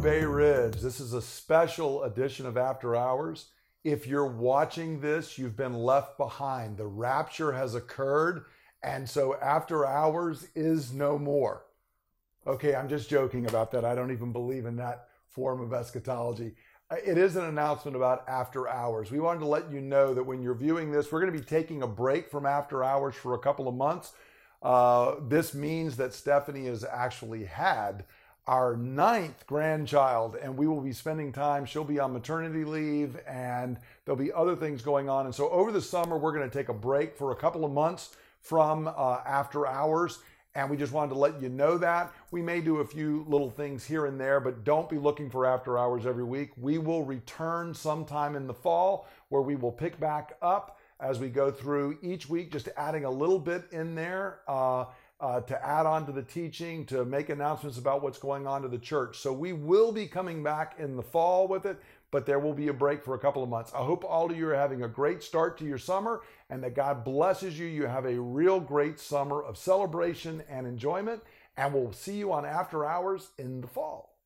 Bridge. This is a special edition of After Hours. If you're watching this, you've been left behind. The rapture has occurred, and so After Hours is no more. Okay, I'm just joking about that. I don't even believe in that form of eschatology. Uh, It is an announcement about After Hours. We wanted to let you know that when you're viewing this, we're going to be taking a break from After Hours for a couple of months. Uh, this means that Stephanie has actually had our ninth grandchild, and we will be spending time. She'll be on maternity leave, and there'll be other things going on. And so, over the summer, we're going to take a break for a couple of months from uh, After Hours. And we just wanted to let you know that. We may do a few little things here and there, but don't be looking for after hours every week. We will return sometime in the fall where we will pick back up as we go through each week, just adding a little bit in there uh, uh, to add on to the teaching, to make announcements about what's going on to the church. So we will be coming back in the fall with it, but there will be a break for a couple of months. I hope all of you are having a great start to your summer and that God blesses you. You have a real great summer of celebration and enjoyment, and we'll see you on After Hours in the fall.